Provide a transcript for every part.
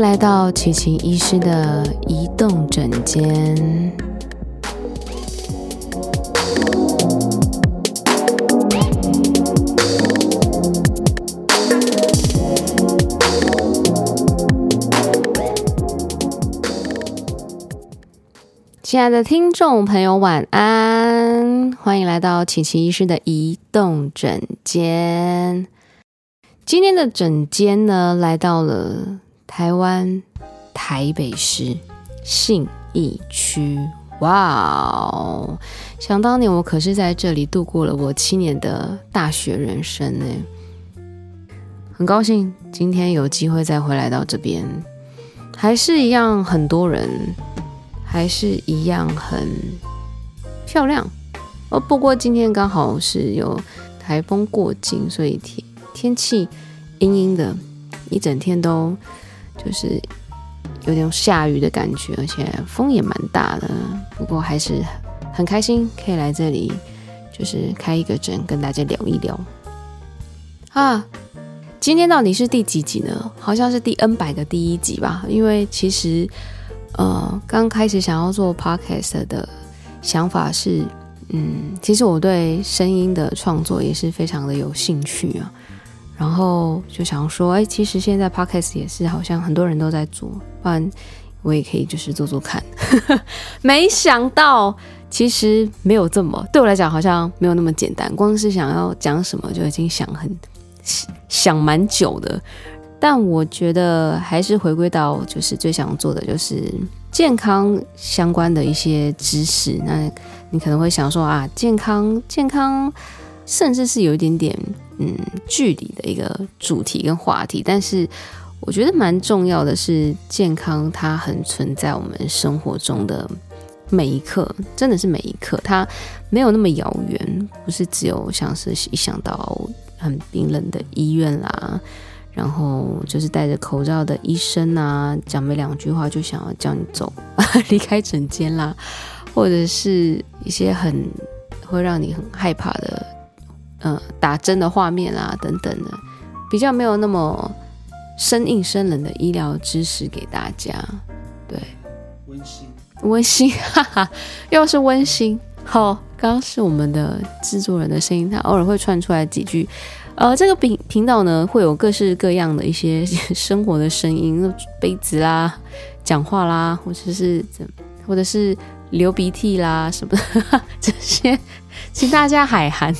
来到琪琪医师的移动诊间。亲爱的听众朋友，晚安！欢迎来到琪琪医师的移动诊间。今天的诊间呢，来到了台湾台北市信义区。哇哦！想当年，我可是在这里度过了我七年的大学人生呢。很高兴今天有机会再回来到这边，还是一样很多人。还是一样很漂亮哦。不过今天刚好是有台风过境，所以天天气阴阴的，一整天都就是有点下雨的感觉，而且风也蛮大的。不过还是很开心可以来这里，就是开一个诊跟大家聊一聊啊。今天到底是第几集呢？好像是第 N 百个第一集吧，因为其实。呃，刚开始想要做 podcast 的想法是，嗯，其实我对声音的创作也是非常的有兴趣啊。然后就想说，哎，其实现在 podcast 也是好像很多人都在做，不然我也可以就是做做看。没想到其实没有这么，对我来讲好像没有那么简单。光是想要讲什么就已经想很想蛮久的。但我觉得还是回归到，就是最想做的就是健康相关的一些知识。那你可能会想说啊，健康健康，甚至是有一点点嗯距离的一个主题跟话题。但是我觉得蛮重要的是，健康它很存在我们生活中的每一刻，真的是每一刻，它没有那么遥远，不是只有像是一想到很冰冷的医院啦。然后就是戴着口罩的医生啊，讲没两句话就想要叫你走，离开诊间啦，或者是一些很会让你很害怕的，呃，打针的画面啊等等的，比较没有那么生硬生冷的医疗知识给大家。对，温馨，温馨，哈哈，又是温馨。好，刚刚是我们的制作人的声音，他偶尔会串出来几句。呃，这个频频道呢，会有各式各样的一些 生活的声音，杯子啦、讲话啦，或者是怎，或者是流鼻涕啦什么的 这些，请大家海涵。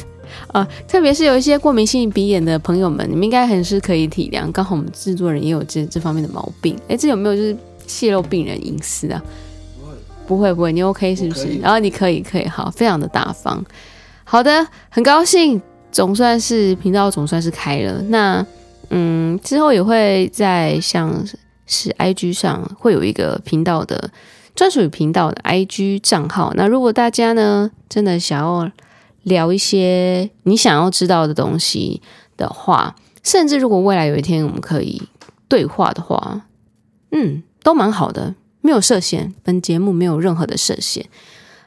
呃，特别是有一些过敏性鼻炎的朋友们，你们应该很是可以体谅。刚好我们制作人也有这这方面的毛病。哎，这有没有就是泄露病人隐私啊？不会，不会，不会，你 OK 是不是？然后你可以，可以，好，非常的大方。好的，很高兴。总算是频道总算是开了，那嗯之后也会在像是 IG 上会有一个频道的专属于频道的 IG 账号。那如果大家呢真的想要聊一些你想要知道的东西的话，甚至如果未来有一天我们可以对话的话，嗯，都蛮好的，没有设限，本节目没有任何的设限，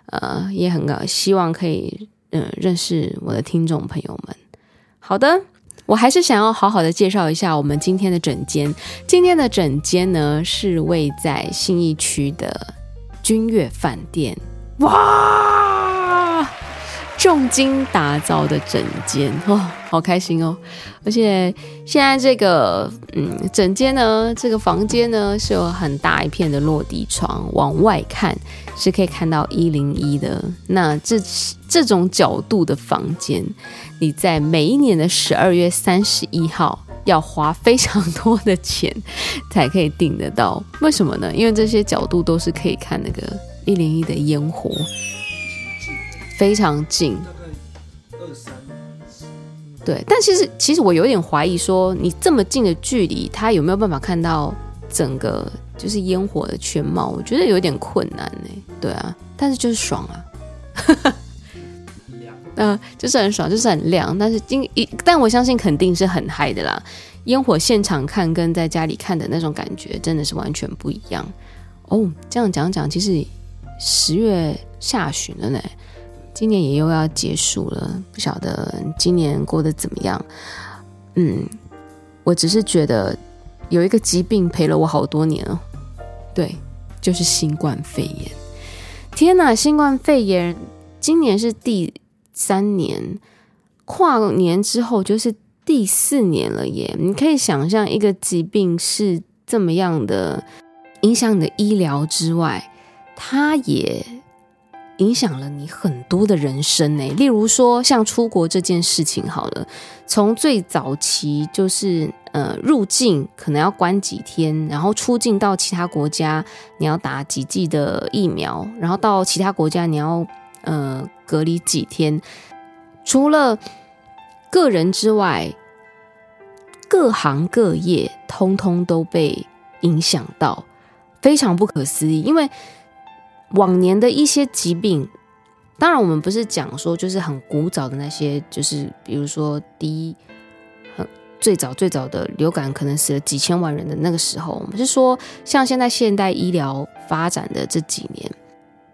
呃，也很希望可以。嗯，认识我的听众朋友们。好的，我还是想要好好的介绍一下我们今天的整间。今天的整间呢，是位在信义区的君悦饭店。哇！重金打造的整间哦，好开心哦！而且现在这个嗯整间呢，这个房间呢是有很大一片的落地窗，往外看是可以看到一零一的。那这这种角度的房间，你在每一年的十二月三十一号要花非常多的钱才可以订得到。为什么呢？因为这些角度都是可以看那个一零一的烟火。非常近，对，但其实其实我有点怀疑，说你这么近的距离，他有没有办法看到整个就是烟火的全貌？我觉得有点困难呢。对啊，但是就是爽啊，嗯、呃，就是很爽，就是很亮。但是今一，但我相信肯定是很嗨的啦。烟火现场看跟在家里看的那种感觉真的是完全不一样哦。这样讲讲，其实十月下旬了呢。今年也又要结束了，不晓得今年过得怎么样。嗯，我只是觉得有一个疾病陪了我好多年哦，对，就是新冠肺炎。天哪，新冠肺炎今年是第三年，跨年之后就是第四年了耶！你可以想象，一个疾病是这么样的影响你的医疗之外，它也影响了你很多的人生呢。例如说，像出国这件事情，好了，从最早期就是呃入境可能要关几天，然后出境到其他国家你要打几剂的疫苗，然后到其他国家你要呃隔离几天。除了个人之外，各行各业通通都被影响到，非常不可思议。因为往年的一些疾病，当然我们不是讲说就是很古早的那些，就是比如说第一很最早最早的流感，可能死了几千万人的那个时候，我们是说像现在现代医疗发展的这几年。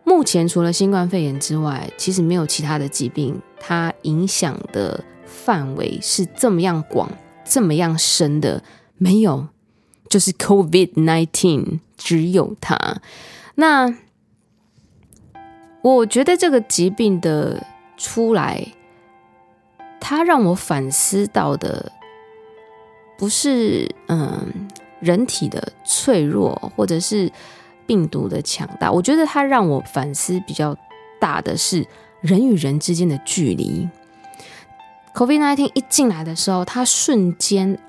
目前除了新冠肺炎之外，其实没有其他的疾病，它影响的范围是这么样广、这么样深的，没有，就是 COVID-19，只有它。那我觉得这个疾病的出来，它让我反思到的，不是嗯人体的脆弱，或者是。病毒的强大，我觉得它让我反思比较大的是人与人之间的距离。COVID-19 一进来的时候，它瞬间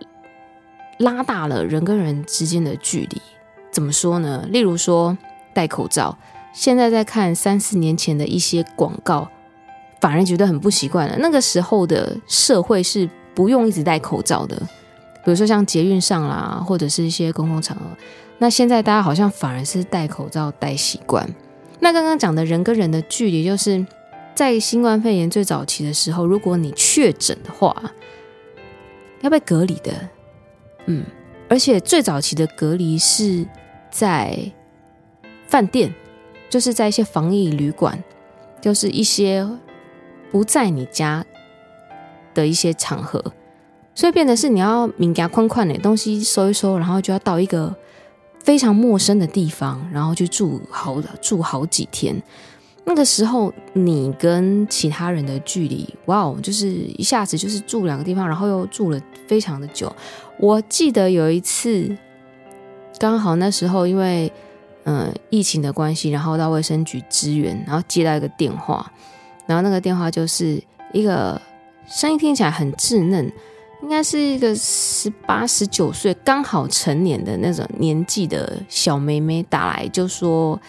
拉大了人跟人之间的距离。怎么说呢？例如说戴口罩，现在在看三四年前的一些广告，反而觉得很不习惯了。那个时候的社会是不用一直戴口罩的，比如说像捷运上啦，或者是一些公共场合。那现在大家好像反而是戴口罩戴习惯。那刚刚讲的人跟人的距离，就是在新冠肺炎最早期的时候，如果你确诊的话，要被隔离的。嗯，而且最早期的隔离是在饭店，就是在一些防疫旅馆，就是一些不在你家的一些场合，所以变得是你要敏感宽宽的东西收一收，然后就要到一个。非常陌生的地方，然后去住好住好几天。那个时候，你跟其他人的距离，哇哦，就是一下子就是住两个地方，然后又住了非常的久。我记得有一次，刚好那时候因为嗯、疫情的关系，然后到卫生局支援，然后接到一个电话，然后那个电话就是一个声音听起来很稚嫩。应该是一个十八、十九岁刚好成年的那种年纪的小妹妹打来，就说，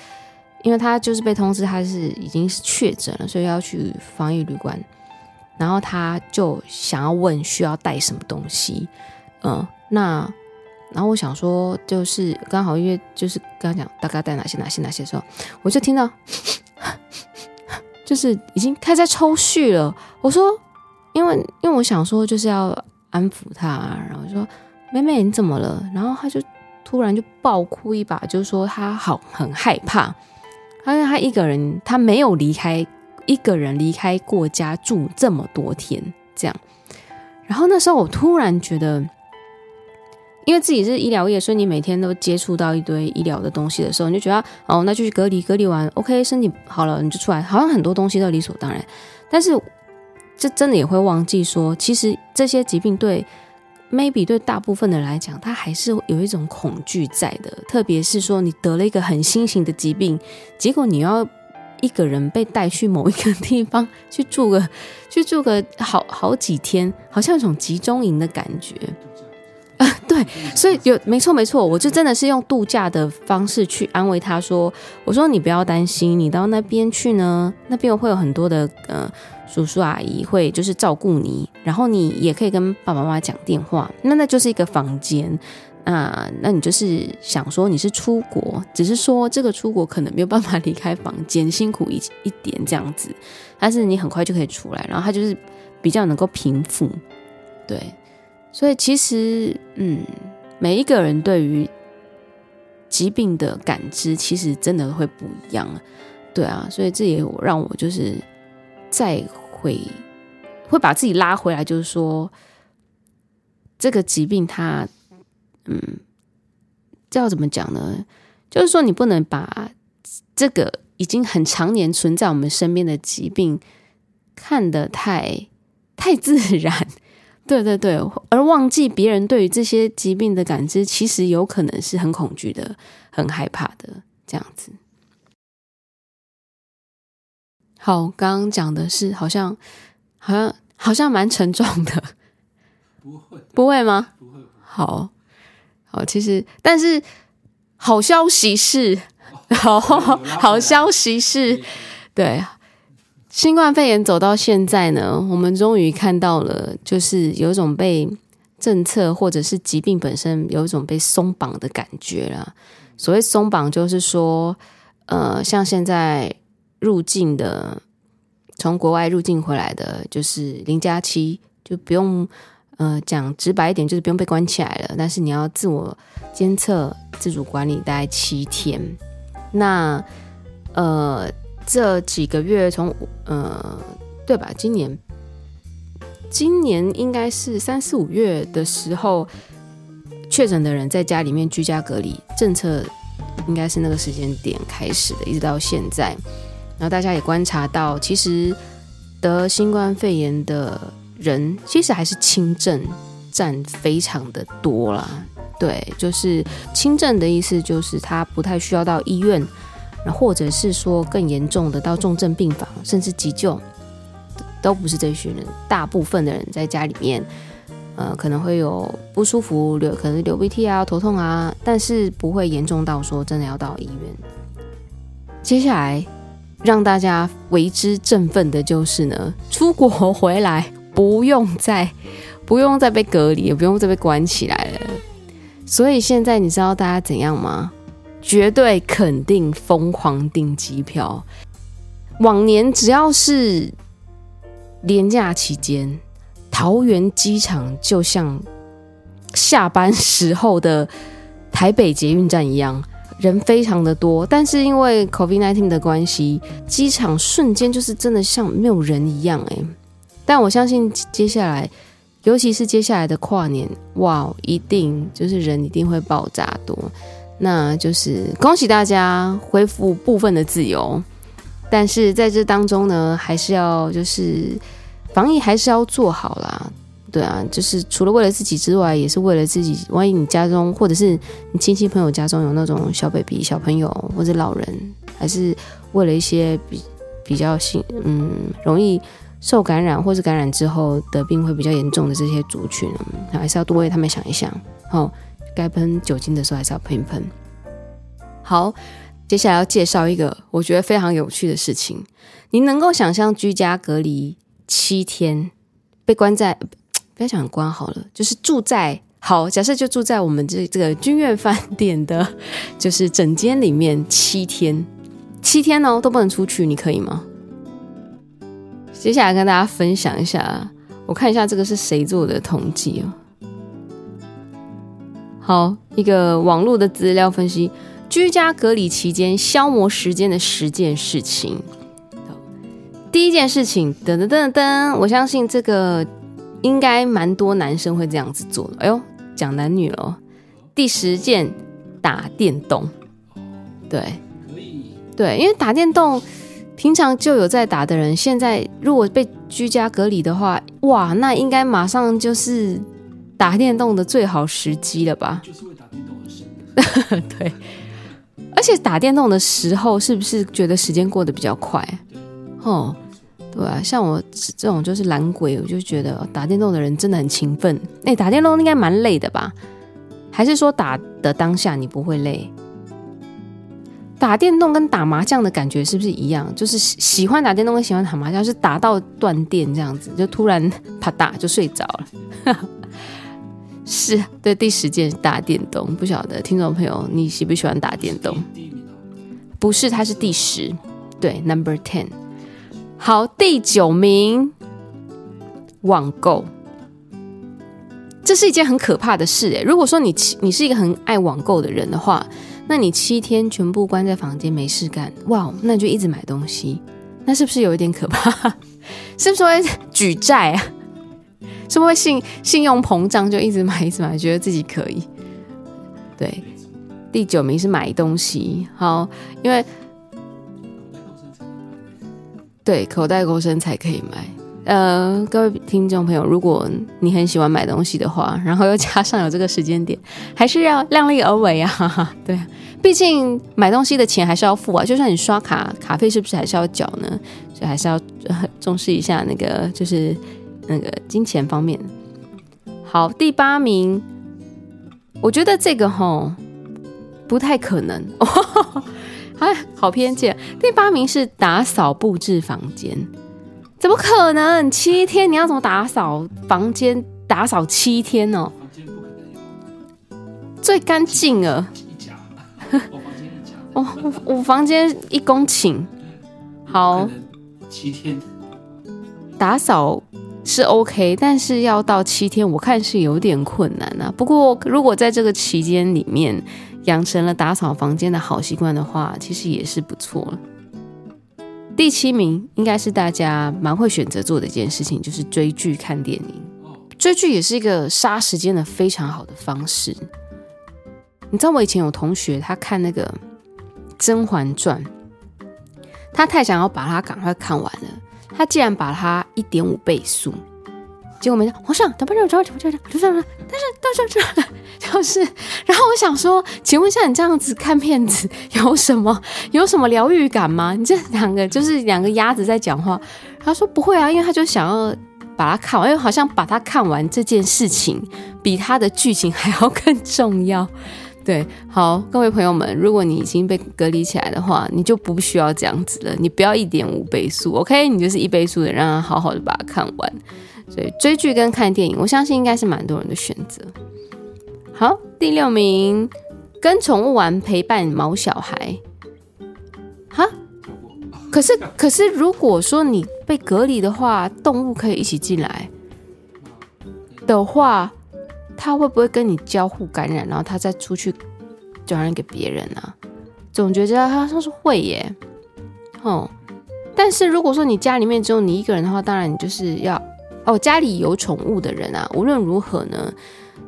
因为她就是被通知她是已经是确诊了，所以要去防疫旅馆，然后她就想要问需要带什么东西，嗯，那然后我想说，就是刚好因为就是刚刚讲大概带哪些哪些哪些的时候，我就听到，就是已经开始抽蓄了。我说，因为因为我想说就是要。安抚他，然后说：“妹妹，你怎么了？”然后他就突然就爆哭一把，就说他好很害怕，因为他一个人，他没有离开，一个人离开过家住这么多天，这样。然后那时候我突然觉得，因为自己是医疗业，所以你每天都接触到一堆医疗的东西的时候，你就觉得哦，那就去隔离，隔离完，OK，身体好了，你就出来，好像很多东西都理所当然，但是。这真的也会忘记说，其实这些疾病对 maybe 对大部分的人来讲，他还是有一种恐惧在的。特别是说你得了一个很新型的疾病，结果你要一个人被带去某一个地方去住个去住个好好几天，好像有种集中营的感觉。啊，对，所以有没错没错，我就真的是用度假的方式去安慰他说：“我说你不要担心，你到那边去呢，那边会有很多的呃叔叔阿姨会就是照顾你，然后你也可以跟爸爸妈妈讲电话，那那就是一个房间啊，那你就是想说你是出国，只是说这个出国可能没有办法离开房间，辛苦一一点这样子，但是你很快就可以出来，然后他就是比较能够平复，对。”所以其实，嗯，每一个人对于疾病的感知，其实真的会不一样，对啊。所以这也让我就是再会会把自己拉回来，就是说，这个疾病它，嗯，这要怎么讲呢？就是说，你不能把这个已经很常年存在我们身边的疾病看得太太自然，对对对，而忘记别人对于这些疾病的感知，其实有可能是很恐惧的、很害怕的这样子。好，刚刚讲的是好像好像好像蛮沉重的，不会。不会吗？不会，好好，其实但是好消息是，好好消息是，对，新冠肺炎走到现在呢，我们终于看到了，就是有一种被政策或者是疾病本身有一种被松绑的感觉了。所谓松绑，就是说，呃，像现在。入境的，从国外入境回来的，就是零加七，就不用，呃，讲直白一点，就是不用被关起来了。但是你要自我监测、自主管理，大概七天。那，呃，这几个月从，呃，对吧？今年，今年应该是三四五月的时候，确诊的人在家里面居家隔离政策，应该是那个时间点开始的，一直到现在。然后大家也观察到，其实得新冠肺炎的人，其实还是轻症占非常的多啦。对，就是轻症的意思，就是他不太需要到医院，或者是说更严重的到重症病房，甚至急救，都不是这一群人。大部分的人在家里面，呃，可能会有不舒服，流可能流鼻涕啊、头痛啊，但是不会严重到说真的要到医院。接下来。让大家为之振奋的就是呢，出国回来不用再不用再被隔离，也不用再被关起来了。所以现在你知道大家怎样吗？绝对肯定疯狂订机票。往年只要是连假期间，桃园机场就像下班时候的台北捷运站一样。人非常的多，但是因为 COVID-19 的关系，机场瞬间就是真的像没有人一样哎。但我相信接下来，尤其是接下来的跨年，哇，一定就是人一定会爆炸多。那就是恭喜大家恢复部分的自由，但是在这当中呢，还是要就是防疫还是要做好啦。对啊，就是除了为了自己之外，也是为了自己。万一你家中或者是你亲戚朋友家中有那种小 baby、小朋友或者老人，还是为了一些比比较性嗯容易受感染或是感染之后得病会比较严重的这些族群，还是要多为他们想一想。哦，该喷酒精的时候还是要喷一喷。好，接下来要介绍一个我觉得非常有趣的事情。你能够想象居家隔离七天，被关在？不要讲关好了，就是住在好，假设就住在我们这这个君悦饭店的，就是整间里面七天，七天哦都不能出去，你可以吗？接下来跟大家分享一下，我看一下这个是谁做的统计哦。好，一个网络的资料分析，居家隔离期间消磨时间的十件事情。第一件事情，噔噔噔噔，我相信这个。应该蛮多男生会这样子做的。哎呦，讲男女了。第十件，打电动。对，可以。对，因为打电动，平常就有在打的人，现在如果被居家隔离的话，哇，那应该马上就是打电动的最好时机了吧？就是会打电动的时。对。而且打电动的时候，是不是觉得时间过得比较快？哦。对啊，像我这种就是懒鬼，我就觉得打电动的人真的很勤奋。哎，打电动应该蛮累的吧？还是说打的当下你不会累？打电动跟打麻将的感觉是不是一样？就是喜欢打电动跟喜欢打麻将，是打到断电这样子，就突然啪嗒就睡着了。是对，第十件打电动，不晓得听众朋友你喜不喜欢打电动？不是，它是第十，对，Number Ten。好，第九名，网购，这是一件很可怕的事诶。如果说你七你是一个很爱网购的人的话，那你七天全部关在房间没事干，哇，那你就一直买东西，那是不是有一点可怕？是不是会举债啊？是不是信信用膨胀就一直买一直买，觉得自己可以？对，第九名是买东西，好，因为对口袋够深才可以买。呃，各位听众朋友，如果你很喜欢买东西的话，然后又加上有这个时间点，还是要量力而为啊。对，毕竟买东西的钱还是要付啊，就算你刷卡，卡费是不是还是要缴呢？所以还是要重视一下那个，就是那个金钱方面。好，第八名，我觉得这个吼。不太可能，哎，好偏见。第八名是打扫布置房间，怎么可能？七天你要怎么打扫房间？打扫七天哦？最干净了。我房间一我房间一公顷，好，七天打扫是 OK，但是要到七天，我看是有点困难啊。不过如果在这个期间里面，养成了打扫房间的好习惯的话，其实也是不错。第七名应该是大家蛮会选择做的一件事情，就是追剧看电影。追剧也是一个杀时间的非常好的方式。你知道我以前有同学，他看那个《甄嬛传》，他太想要把它赶快看完了，他竟然把它一点五倍速。结果没想，皇上，等不了，等不了，等不了，等不了，但是到这这就是，然后我想说，请问一下，你这样子看片子有什么有什么疗愈感吗？你这两个就是两个鸭子在讲话。他说不会啊，因为他就想要把它看完，因为好像把它看完这件事情比它的剧情还要更重要。对，好，各位朋友们，如果你已经被隔离起来的话，你就不需要这样子了，你不要一点五倍速，OK？你就是一倍速的，让他好好的把它看完。所以追剧跟看电影，我相信应该是蛮多人的选择。好，第六名，跟宠物玩，陪伴毛小孩。哈？可是可是，如果说你被隔离的话，动物可以一起进来的话，他会不会跟你交互感染，然后他再出去传染给别人呢？总觉得它说是会耶。哦，但是如果说你家里面只有你一个人的话，当然你就是要。哦，家里有宠物的人啊，无论如何呢，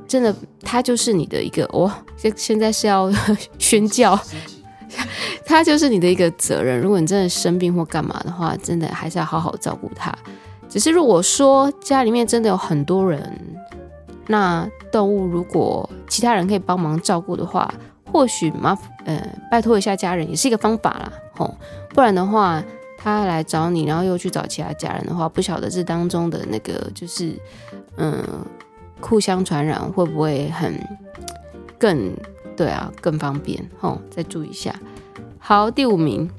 真的，他就是你的一个哦。现现在是要 宣教，他就是你的一个责任。如果你真的生病或干嘛的话，真的还是要好好照顾他。只是如果说家里面真的有很多人，那动物如果其他人可以帮忙照顾的话，或许麻烦呃拜托一下家人也是一个方法啦。吼、哦，不然的话。他来找你，然后又去找其他家人的话，不晓得这当中的那个就是，嗯，互相传染会不会很更对啊，更方便哦？再注意一下。好，第五名，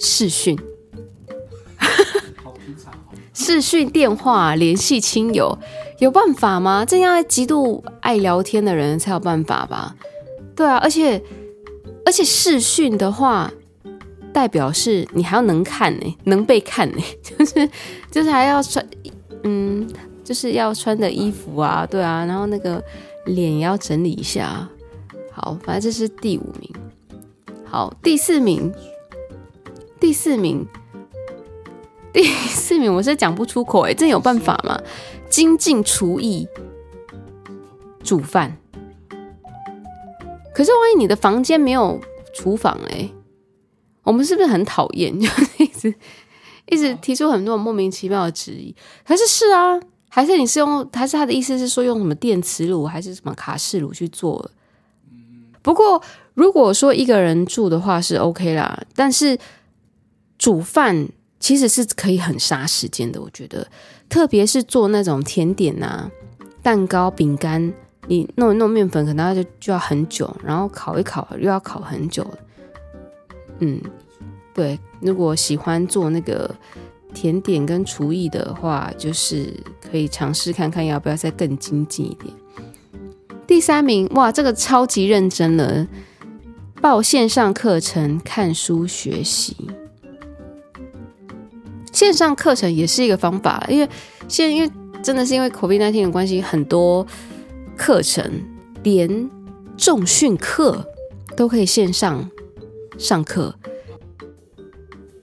视讯，视讯电话联系亲友，有办法吗？这样极度爱聊天的人才有办法吧？对啊，而且而且视讯的话。代表是你还要能看呢，能被看呢，就是就是还要穿，嗯，就是要穿的衣服啊，对啊，然后那个脸也要整理一下。好，反正这是第五名。好，第四名，第四名，第四名，我是讲不出口哎，这有办法吗？精进厨艺，煮饭。可是万一你的房间没有厨房哎？我们是不是很讨厌？就一直一直提出很多莫名其妙的质疑。可是是啊，还是你是用？还是他的意思是说用什么电磁炉还是什么卡式炉去做？不过如果说一个人住的话是 OK 啦，但是煮饭其实是可以很杀时间的。我觉得，特别是做那种甜点啊、蛋糕、饼干，你弄一弄面粉可能就就要很久，然后烤一烤又要烤很久。嗯，对，如果喜欢做那个甜点跟厨艺的话，就是可以尝试看看要不要再更精进一点。第三名，哇，这个超级认真了，报线上课程看书学习。线上课程也是一个方法，因为现因为真的是因为 COVID-19 的关系，很多课程连重训课都可以线上。上课，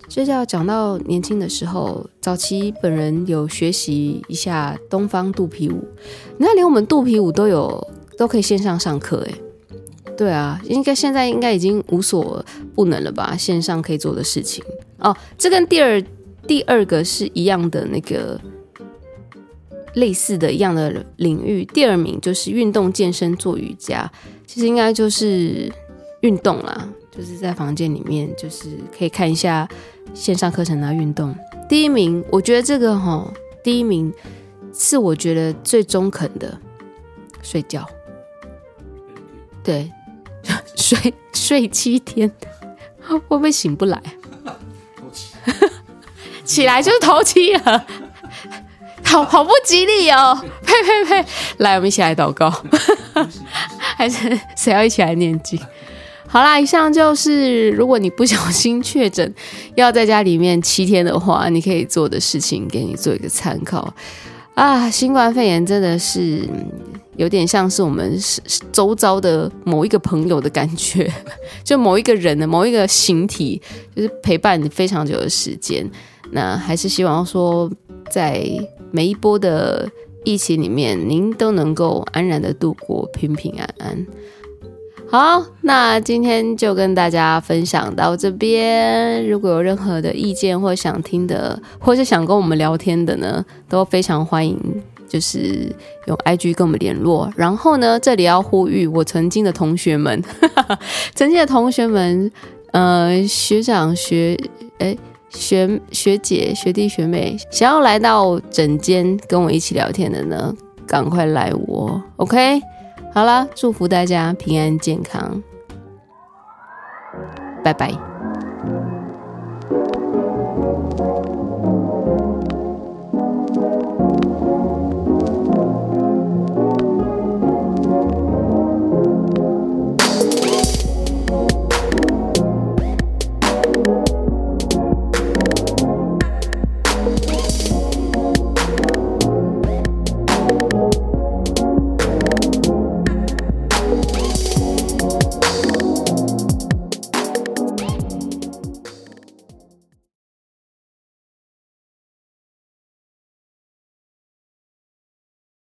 这就要讲到年轻的时候，早期本人有学习一下东方肚皮舞，那连我们肚皮舞都有都可以线上上课诶。对啊，应该现在应该已经无所不能了吧？线上可以做的事情哦，这跟第二第二个是一样的那个类似的一样的领域。第二名就是运动健身做瑜伽，其实应该就是运动啦，就是在房间里面就是可以看一下线上课程啊，运动。第一名，我觉得这个哈、哦，第一名是我觉得最中肯的，睡觉。对，睡睡七天，会不会醒不来？起来就是头七了，好好不吉利哦！呸呸呸！来，我们一起来祷告，还是谁要一起来念经？好啦，以上就是如果你不小心确诊要在家里面七天的话，你可以做的事情，给你做一个参考啊！新冠肺炎真的是有点像是我们周遭的某一个朋友的感觉，就某一个人的某一个形体，就是陪伴你非常久的时间。那还是希望说，在每一波的疫情里面，您都能够安然的度过，平平安安。好，那今天就跟大家分享到这边。如果有任何的意见或想听的，或是想跟我们聊天的呢，都非常欢迎，就是用 IG 跟我们联络。然后呢，这里要呼吁我曾经的同学们，曾经的同学们，呃，学长学，哎，学学姐、学弟、学妹，想要来到诊间跟我一起聊天的呢，赶快来我，OK。好啦，祝福大家平安健康，拜拜。